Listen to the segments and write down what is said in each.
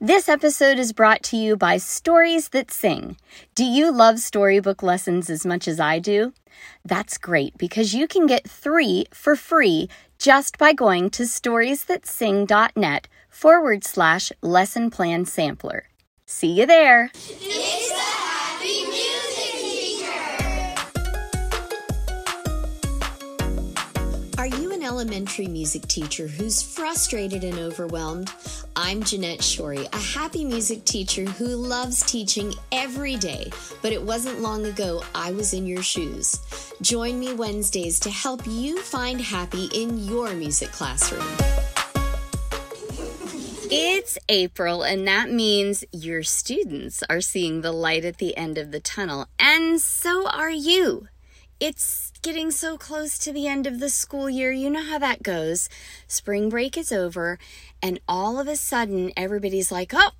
This episode is brought to you by Stories That Sing. Do you love storybook lessons as much as I do? That's great because you can get three for free just by going to storiesthatsing.net forward slash lesson plan sampler. See you there. It's the Happy Music Teacher. Are you an elementary music teacher who's frustrated and overwhelmed? I'm Jeanette Shorey, a happy music teacher who loves teaching every day, but it wasn't long ago I was in your shoes. Join me Wednesdays to help you find happy in your music classroom. It's April, and that means your students are seeing the light at the end of the tunnel, and so are you. It's getting so close to the end of the school year. You know how that goes. Spring break is over, and all of a sudden, everybody's like, oh,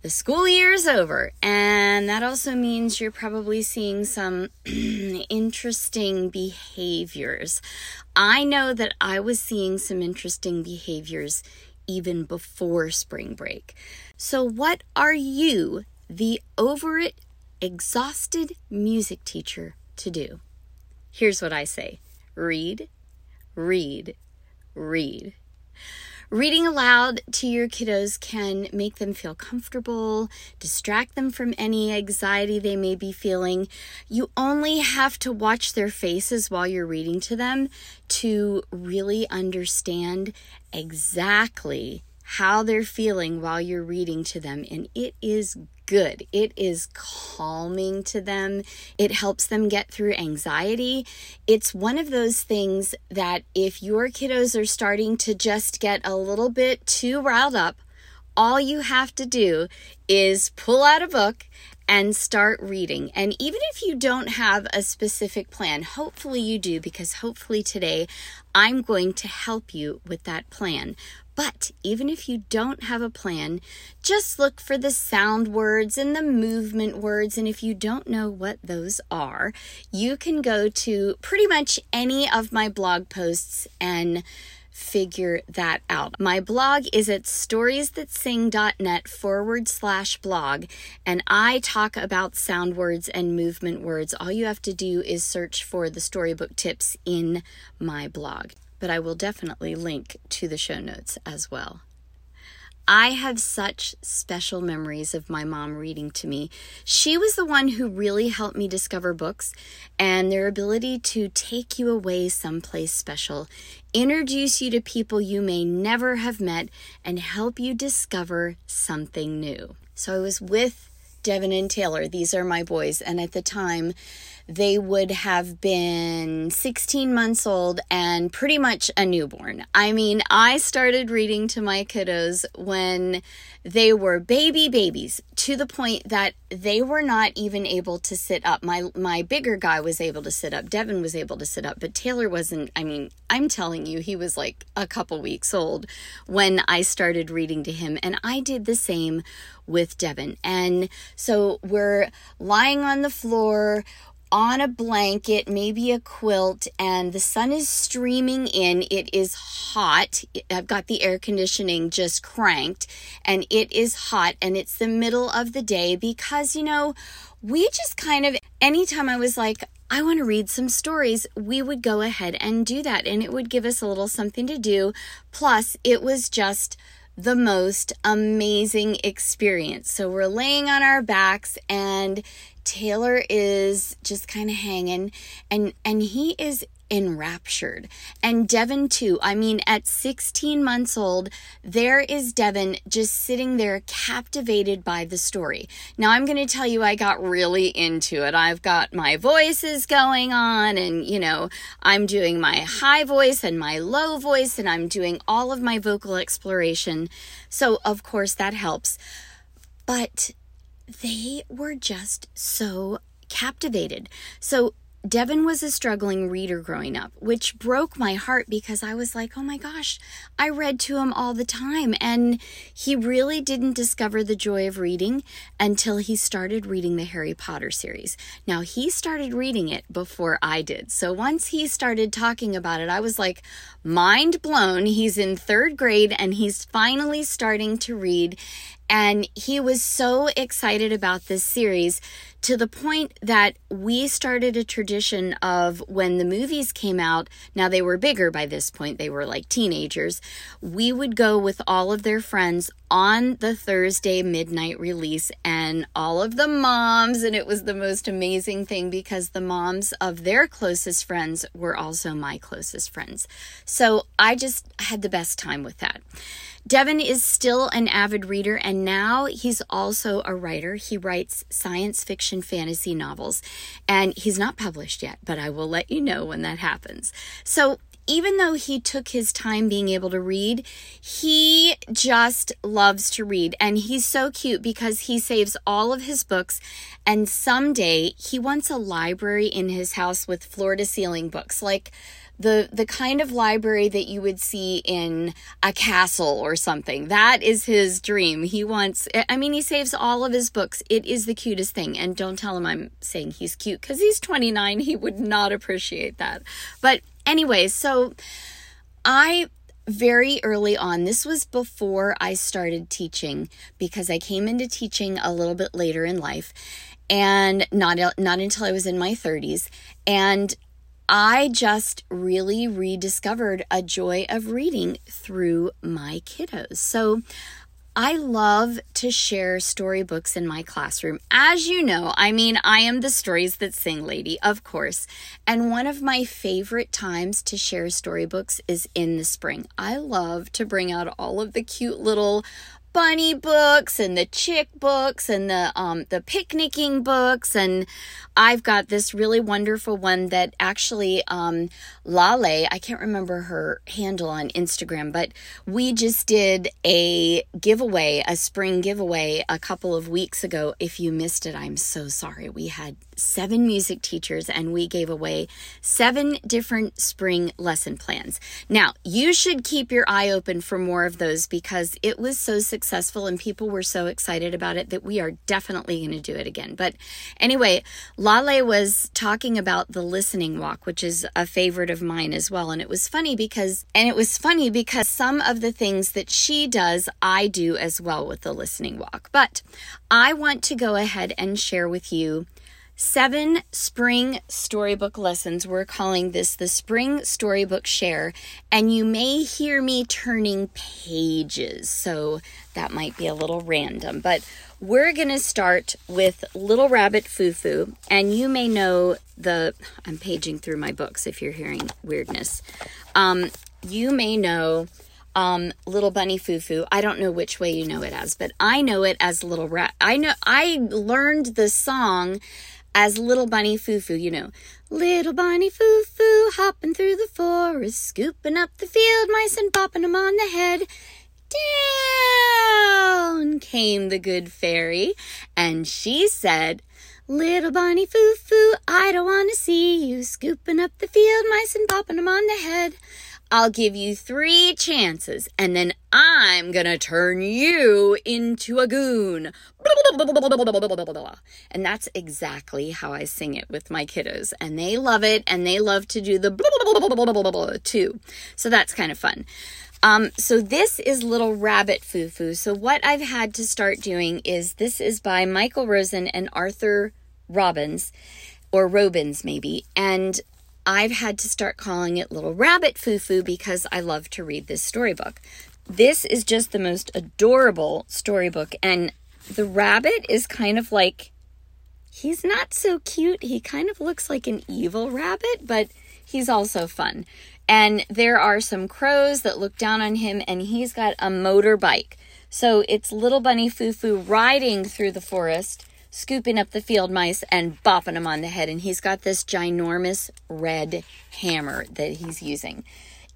the school year is over. And that also means you're probably seeing some interesting behaviors. I know that I was seeing some interesting behaviors even before spring break. So, what are you, the over it, exhausted music teacher, to do? Here's what I say read, read, read. Reading aloud to your kiddos can make them feel comfortable, distract them from any anxiety they may be feeling. You only have to watch their faces while you're reading to them to really understand exactly how they're feeling while you're reading to them. And it is good. It is calming to them. It helps them get through anxiety. It's one of those things that if your kiddos are starting to just get a little bit too riled up, all you have to do is pull out a book and start reading. And even if you don't have a specific plan, hopefully you do, because hopefully today I'm going to help you with that plan. But even if you don't have a plan, just look for the sound words and the movement words. And if you don't know what those are, you can go to pretty much any of my blog posts and figure that out. My blog is at storiesthatsing.net forward slash blog, and I talk about sound words and movement words. All you have to do is search for the storybook tips in my blog but I will definitely link to the show notes as well. I have such special memories of my mom reading to me. She was the one who really helped me discover books and their ability to take you away someplace special, introduce you to people you may never have met, and help you discover something new. So I was with Devin and Taylor. These are my boys. And at the time, they would have been 16 months old and pretty much a newborn. I mean, I started reading to my kiddos when they were baby babies to the point that they were not even able to sit up. My my bigger guy was able to sit up. Devin was able to sit up, but Taylor wasn't. I mean, I'm telling you, he was like a couple weeks old when I started reading to him and I did the same with Devin. And so we're lying on the floor on a blanket, maybe a quilt, and the sun is streaming in. It is hot. I've got the air conditioning just cranked, and it is hot, and it's the middle of the day because, you know, we just kind of, anytime I was like, I want to read some stories, we would go ahead and do that, and it would give us a little something to do. Plus, it was just the most amazing experience. So we're laying on our backs and Taylor is just kind of hanging and and he is enraptured. And Devin too. I mean at 16 months old, there is Devin just sitting there captivated by the story. Now I'm going to tell you I got really into it. I've got my voices going on and you know, I'm doing my high voice and my low voice and I'm doing all of my vocal exploration. So of course that helps. But they were just so captivated. So Devin was a struggling reader growing up, which broke my heart because I was like, oh my gosh, I read to him all the time. And he really didn't discover the joy of reading until he started reading the Harry Potter series. Now, he started reading it before I did. So once he started talking about it, I was like, mind blown. He's in third grade and he's finally starting to read. And he was so excited about this series to the point that we started a tradition of when the movies came out, now they were bigger by this point, they were like teenagers, we would go with all of their friends on the Thursday midnight release and all of the moms, and it was the most amazing thing because the moms of their closest friends were also my closest friends. So I just had the best time with that. Devin is still an avid reader and now he's also a writer. He writes science fiction fantasy novels and he's not published yet, but I will let you know when that happens. So even though he took his time being able to read, he just loves to read. And he's so cute because he saves all of his books. And someday he wants a library in his house with floor to ceiling books. Like the the kind of library that you would see in a castle or something. That is his dream. He wants I mean he saves all of his books. It is the cutest thing and don't tell him I'm saying he's cute cuz he's 29. He would not appreciate that. But anyway so I very early on, this was before I started teaching because I came into teaching a little bit later in life and not not until I was in my 30s and I just really rediscovered a joy of reading through my kiddos. So I love to share storybooks in my classroom. As you know, I mean, I am the stories that sing lady, of course. And one of my favorite times to share storybooks is in the spring. I love to bring out all of the cute little bunny books and the chick books and the um the picnicking books and I've got this really wonderful one that actually um Lale, I can't remember her handle on Instagram, but we just did a giveaway, a spring giveaway a couple of weeks ago. If you missed it, I'm so sorry. We had seven music teachers and we gave away seven different spring lesson plans. Now, you should keep your eye open for more of those because it was so successful and people were so excited about it that we are definitely going to do it again. But anyway, Lale was talking about the listening walk, which is a favorite of mine as well. And it was funny because, and it was funny because some of the things that she does, I do as well with the listening walk. But I want to go ahead and share with you seven spring storybook lessons. We're calling this the Spring Storybook Share, and you may hear me turning pages, so that might be a little random. But we're going to start with Little Rabbit Foo, and you may know the. I'm paging through my books if you're hearing weirdness. Um, you may know um, Little Bunny Foo. I don't know which way you know it as, but I know it as Little Rat. I know I learned the song as Little Bunny Foo Foo, you know. Little Bunny Foo Foo hopping through the forest, scooping up the field mice and popping them on the head. Down came the good fairy, and she said, Little bunny foo foo, I don't want to see you scooping up the field mice and popping them on the head. I'll give you three chances, and then I'm gonna turn you into a goon. And that's exactly how I sing it with my kiddos, and they love it, and they love to do the too. So that's kind of fun. Um, so this is Little Rabbit Foo Foo. So what I've had to start doing is this is by Michael Rosen and Arthur Robbins, or Robins maybe, and I've had to start calling it Little Rabbit Foo because I love to read this storybook. This is just the most adorable storybook, and the rabbit is kind of like he's not so cute. He kind of looks like an evil rabbit, but he's also fun. And there are some crows that look down on him, and he's got a motorbike. So it's little bunny Foo riding through the forest scooping up the field mice and bopping them on the head. And he's got this ginormous red hammer that he's using.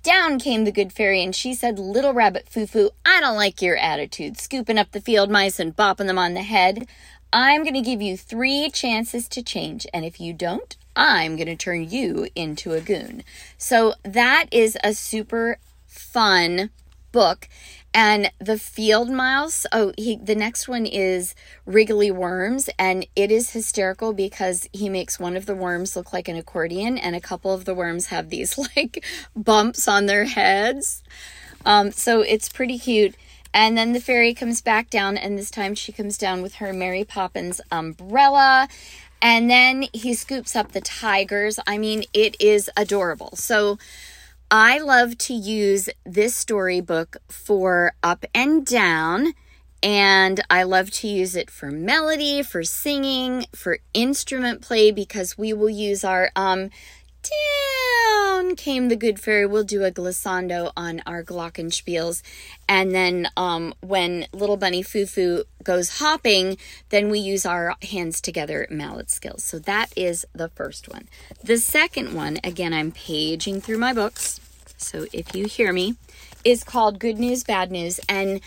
Down came the good fairy and she said, Little rabbit foo foo, I don't like your attitude, scooping up the field mice and bopping them on the head. I'm going to give you three chances to change, and if you don't, I'm going to turn you into a goon. So that is a super fun book. And the field mouse, oh, he the next one is Wriggly Worms, and it is hysterical because he makes one of the worms look like an accordion, and a couple of the worms have these like bumps on their heads. Um, so it's pretty cute. And then the fairy comes back down, and this time she comes down with her Mary Poppins umbrella. And then he scoops up the tigers. I mean, it is adorable. So I love to use this storybook for up and down. And I love to use it for melody, for singing, for instrument play, because we will use our um, down came the good fairy. We'll do a glissando on our glockenspiels. And then um, when little bunny Foo Foo goes hopping, then we use our hands together mallet skills. So that is the first one. The second one, again, I'm paging through my books. So if you hear me, is called Good News, Bad News. And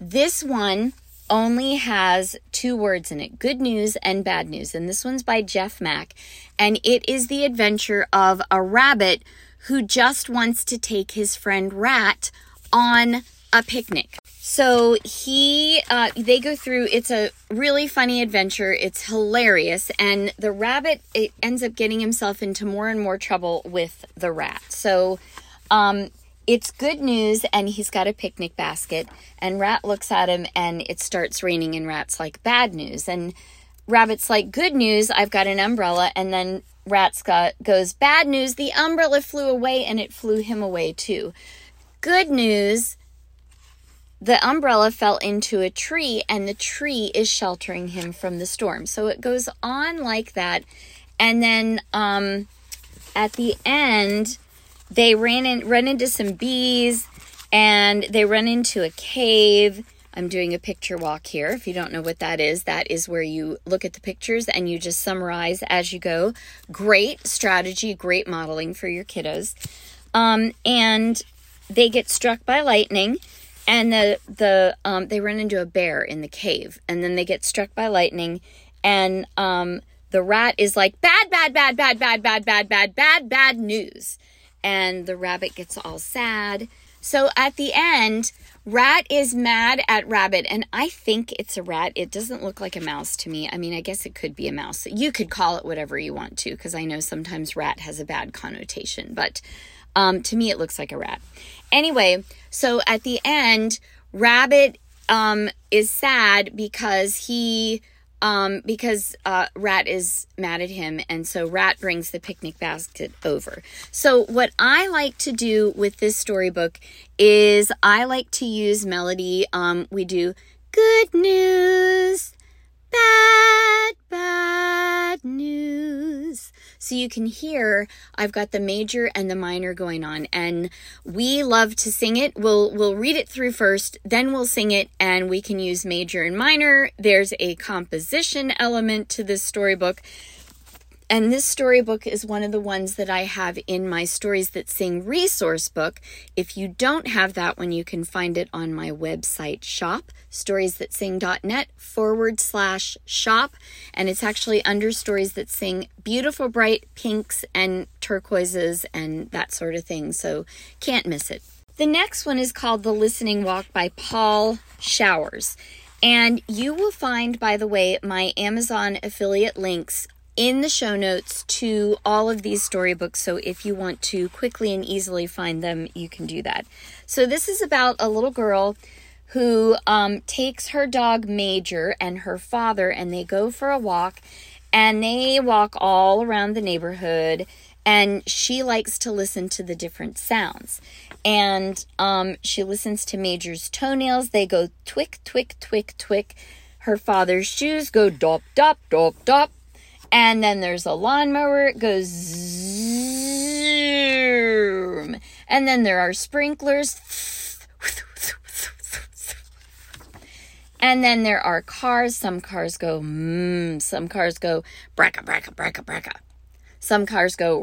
this one only has two words in it good news and bad news. And this one's by Jeff Mack. And it is the adventure of a rabbit who just wants to take his friend Rat on a picnic. So he, uh, they go through. It's a really funny adventure. It's hilarious, and the rabbit it ends up getting himself into more and more trouble with the rat. So, um, it's good news, and he's got a picnic basket. And Rat looks at him, and it starts raining, and Rat's like, bad news. And Rabbit's like, good news, I've got an umbrella. And then Rat's got, goes, bad news, the umbrella flew away, and it flew him away too. Good news, the umbrella fell into a tree, and the tree is sheltering him from the storm. So it goes on like that. And then um, at the end, they ran in run into some bees and they run into a cave. I'm doing a picture walk here. If you don't know what that is that is where you look at the pictures and you just summarize as you go. Great strategy great modeling for your kiddos. Um, and they get struck by lightning and the the um, they run into a bear in the cave and then they get struck by lightning and um, the rat is like bad bad bad bad bad bad bad bad bad bad news and the rabbit gets all sad. So at the end, Rat is mad at Rabbit, and I think it's a rat. It doesn't look like a mouse to me. I mean, I guess it could be a mouse. You could call it whatever you want to, because I know sometimes rat has a bad connotation, but um, to me, it looks like a rat. Anyway, so at the end, Rabbit um, is sad because he um, because uh, Rat is mad at him, and so Rat brings the picnic basket over. So, what I like to do with this storybook is I like to use melody. Um, we do good news, bad, bad news. So you can hear I've got the major and the minor going on and we love to sing it. We'll we'll read it through first, then we'll sing it and we can use major and minor. There's a composition element to this storybook. And this storybook is one of the ones that I have in my Stories That Sing resource book. If you don't have that one, you can find it on my website shop, storiesthatsing.net forward slash shop. And it's actually under Stories That Sing beautiful bright pinks and turquoises and that sort of thing. So can't miss it. The next one is called The Listening Walk by Paul Showers. And you will find, by the way, my Amazon affiliate links in the show notes to all of these storybooks. So if you want to quickly and easily find them, you can do that. So this is about a little girl who um, takes her dog Major and her father, and they go for a walk, and they walk all around the neighborhood. And she likes to listen to the different sounds. And um, she listens to Major's toenails. They go twick, twick, twick, twick. Her father's shoes go dop, dop, dop, dop and then there's a lawnmower, it goes zoom. And then there are sprinklers. And then there are cars. Some cars go mmm. Some cars go bracka, bracka, bracka, bracka. Some cars go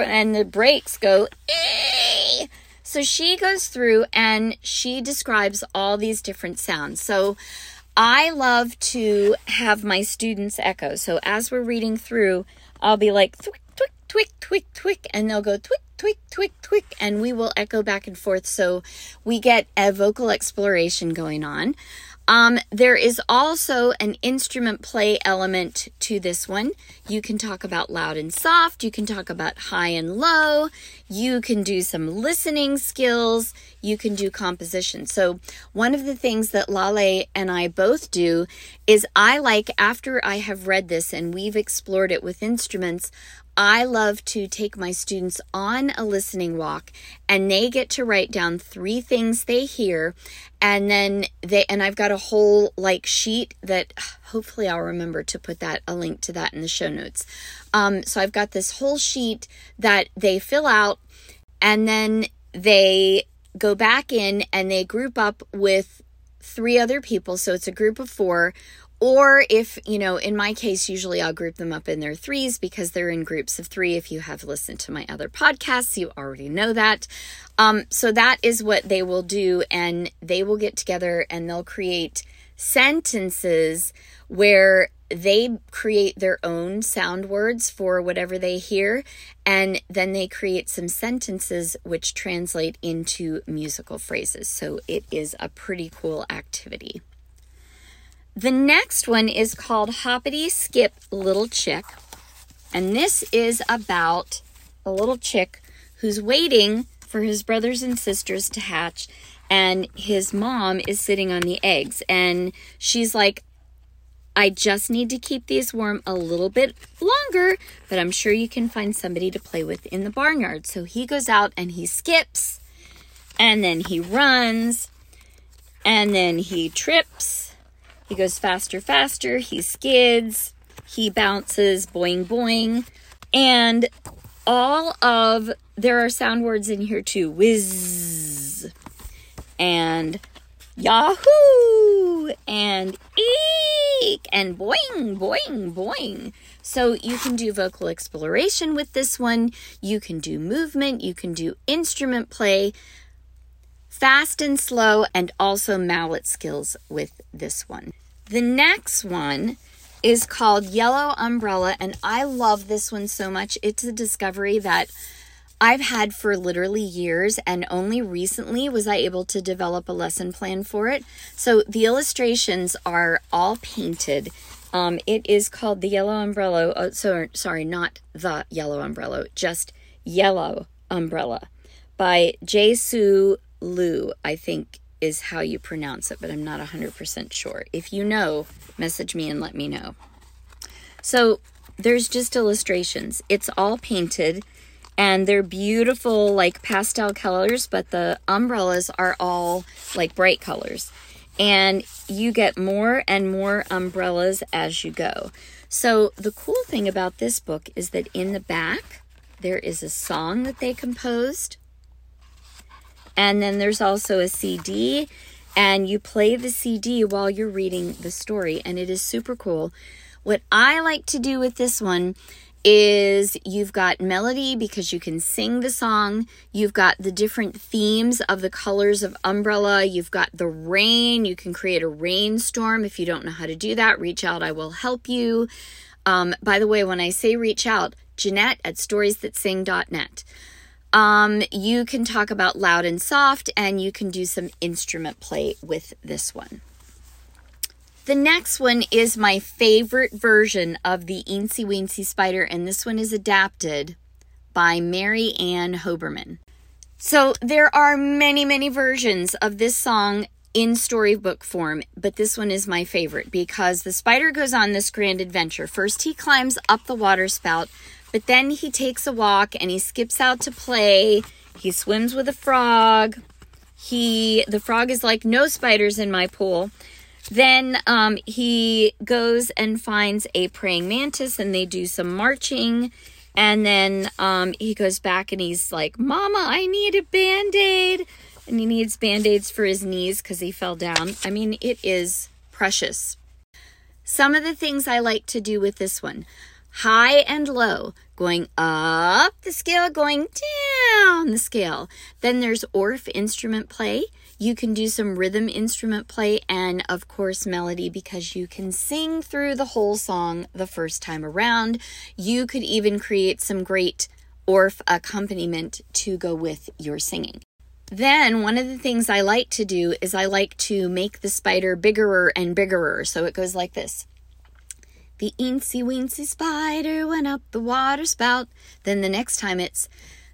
and the brakes go ee. So she goes through and she describes all these different sounds. So I love to have my students echo. So as we're reading through, I'll be like, twick, twick, twick, twick, twick, and they'll go twick, twick, twick, twick, and we will echo back and forth. So we get a vocal exploration going on. Um, there is also an instrument play element to this one. You can talk about loud and soft, you can talk about high and low, you can do some listening skills, you can do composition. So, one of the things that Lale and I both do is I like, after I have read this and we've explored it with instruments, I love to take my students on a listening walk and they get to write down three things they hear and then they and I've got a whole like sheet that hopefully I'll remember to put that a link to that in the show notes. Um, so I've got this whole sheet that they fill out and then they go back in and they group up with three other people so it's a group of four or if, you know, in my case, usually I'll group them up in their threes because they're in groups of three. If you have listened to my other podcasts, you already know that. Um, so that is what they will do. And they will get together and they'll create sentences where they create their own sound words for whatever they hear, and then they create some sentences which translate into musical phrases. So it is a pretty cool activity. The next one is called Hoppity Skip Little Chick. And this is about a little chick who's waiting for his brothers and sisters to hatch. And his mom is sitting on the eggs. And she's like, I just need to keep these warm a little bit longer, but I'm sure you can find somebody to play with in the barnyard. So he goes out and he skips, and then he runs, and then he trips he goes faster, faster. He skids. He bounces, boing, boing. And all of, there are sound words in here too whiz and yahoo and eek and boing, boing, boing. So you can do vocal exploration with this one. You can do movement. You can do instrument play fast and slow, and also mallet skills with this one. The next one is called Yellow Umbrella, and I love this one so much. It's a discovery that I've had for literally years, and only recently was I able to develop a lesson plan for it. So the illustrations are all painted. Um, it is called the Yellow Umbrella. Oh, so sorry, not the Yellow Umbrella, just Yellow Umbrella by Jae Soo Lu. I think is how you pronounce it, but I'm not 100% sure. If you know, message me and let me know. So there's just illustrations. It's all painted and they're beautiful, like pastel colors, but the umbrellas are all like bright colors. And you get more and more umbrellas as you go. So the cool thing about this book is that in the back, there is a song that they composed and then there's also a CD, and you play the CD while you're reading the story, and it is super cool. What I like to do with this one is you've got melody because you can sing the song. You've got the different themes of the colors of umbrella. You've got the rain. You can create a rainstorm. If you don't know how to do that, reach out. I will help you. Um, by the way, when I say reach out, Jeanette at storiesthatsing.net. Um, you can talk about loud and soft, and you can do some instrument play with this one. The next one is my favorite version of the Eensy Weensy Spider, and this one is adapted by Mary Ann Hoberman. So there are many, many versions of this song in storybook form, but this one is my favorite because the spider goes on this grand adventure. First, he climbs up the water spout, but then he takes a walk and he skips out to play. He swims with a frog. He the frog is like no spiders in my pool. Then um, he goes and finds a praying mantis and they do some marching. And then um, he goes back and he's like, Mama, I need a band aid. And he needs band aids for his knees because he fell down. I mean, it is precious. Some of the things I like to do with this one high and low, going up the scale, going down the scale. Then there's Orff instrument play. You can do some rhythm instrument play and, of course, melody because you can sing through the whole song the first time around. You could even create some great Orff accompaniment to go with your singing. Then, one of the things I like to do is I like to make the spider biggerer and biggerer. So it goes like this. The eensy weensy spider went up the water spout. Then the next time it's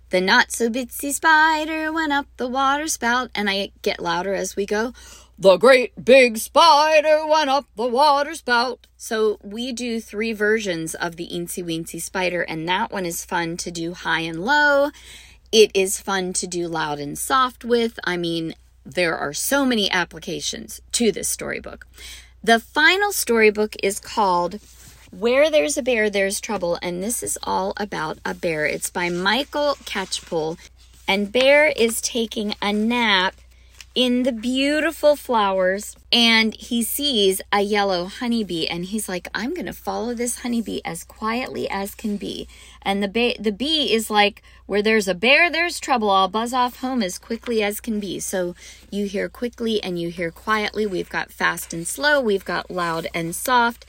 the not so bitsy spider went up the water spout. And I get louder as we go. The great big spider went up the water spout. So we do three versions of the eensy weensy spider, and that one is fun to do high and low. It is fun to do loud and soft with. I mean, there are so many applications to this storybook. The final storybook is called where There's a Bear, There's Trouble, and this is all about a bear. It's by Michael Catchpole, and Bear is taking a nap in the beautiful flowers and he sees a yellow honeybee and he's like i'm going to follow this honeybee as quietly as can be. And the ba- the bee is like where there's a bear there's trouble. I'll buzz off home as quickly as can be. So you hear quickly and you hear quietly. We've got fast and slow. We've got loud and soft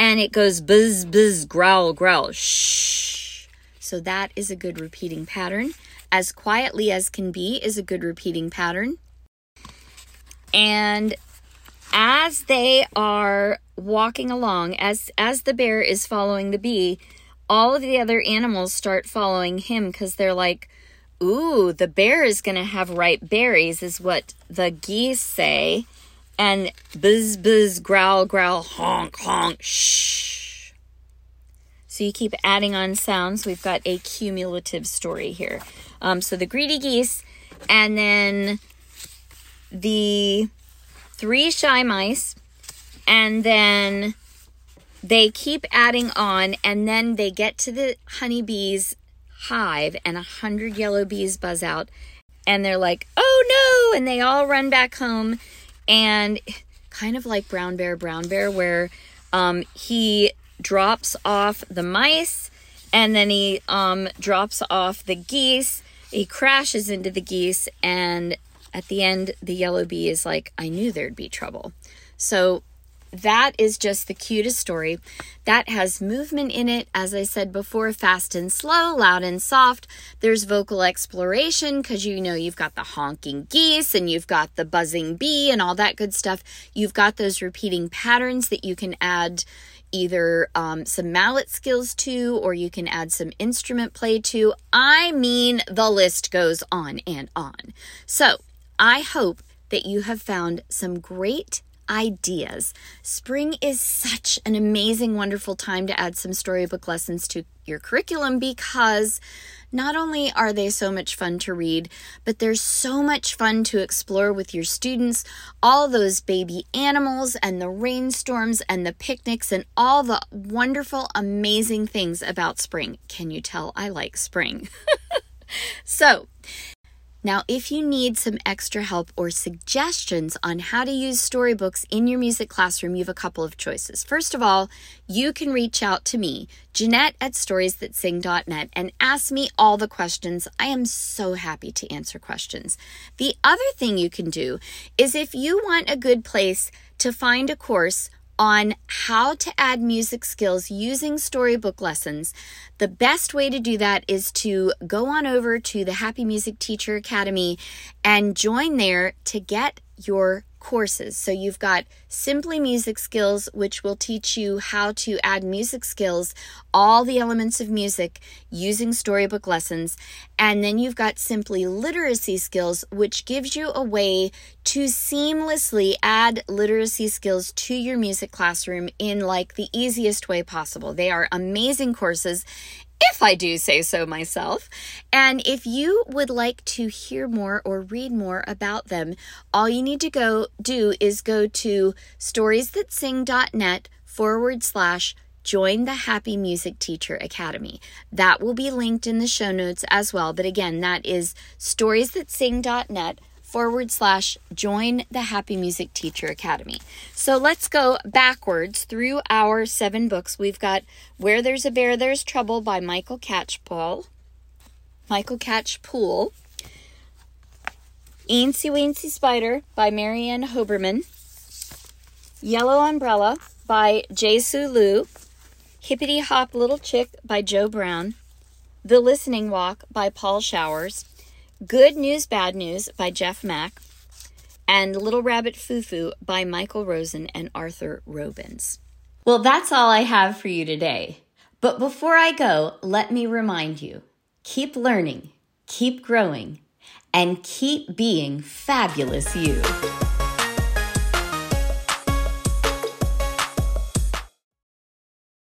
and it goes buzz, buzz, growl, growl, shh. So that is a good repeating pattern. As quietly as can be is a good repeating pattern. And as they are walking along, as as the bear is following the bee, all of the other animals start following him because they're like, "Ooh, the bear is gonna have ripe berries," is what the geese say and buzz, buzz, growl, growl, honk, honk, shh. So you keep adding on sounds. We've got a cumulative story here. Um, so the greedy geese, and then the three shy mice, and then they keep adding on, and then they get to the honeybees hive, and a hundred yellow bees buzz out, and they're like, "Oh no!" and they all run back home and kind of like Brown Bear, Brown Bear, where um, he drops off the mice and then he um, drops off the geese. He crashes into the geese, and at the end, the yellow bee is like, I knew there'd be trouble. So that is just the cutest story. That has movement in it, as I said before, fast and slow, loud and soft. There's vocal exploration because you know you've got the honking geese and you've got the buzzing bee and all that good stuff. You've got those repeating patterns that you can add either um, some mallet skills to or you can add some instrument play to. I mean, the list goes on and on. So I hope that you have found some great ideas. Spring is such an amazing, wonderful time to add some storybook lessons to your curriculum because not only are they so much fun to read, but they're so much fun to explore with your students. All those baby animals and the rainstorms and the picnics and all the wonderful, amazing things about spring. Can you tell I like spring? so, now, if you need some extra help or suggestions on how to use storybooks in your music classroom, you have a couple of choices. First of all, you can reach out to me, Jeanette at storiesthatsing.net, and ask me all the questions. I am so happy to answer questions. The other thing you can do is if you want a good place to find a course on how to add music skills using storybook lessons, the best way to do that is to go on over to the Happy Music Teacher Academy and join there to get your courses. So you've got Simply Music Skills, which will teach you how to add music skills, all the elements of music using storybook lessons. And then you've got Simply Literacy Skills, which gives you a way to seamlessly add literacy skills to your music classroom in like the easiest way possible. They are amazing courses if I do say so myself. And if you would like to hear more or read more about them, all you need to go do is go to storiesthatsing.net forward slash join the Happy Music Teacher Academy. That will be linked in the show notes as well. But again, that is storiesthatsing.net forward slash join the Happy Music Teacher Academy. So let's go backwards through our seven books. We've got Where There's a Bear, There's Trouble by Michael Catchpole. Michael Catchpool. Eensy Weensy Spider by Mary Ann Hoberman, Yellow Umbrella by Jae Lu, Hippity Hop Little Chick by Jo Brown, The Listening Walk by Paul Showers, Good News Bad News by Jeff Mack, and Little Rabbit Foo Foo by Michael Rosen and Arthur Robins. Well, that's all I have for you today. But before I go, let me remind you keep learning, keep growing, and keep being fabulous you.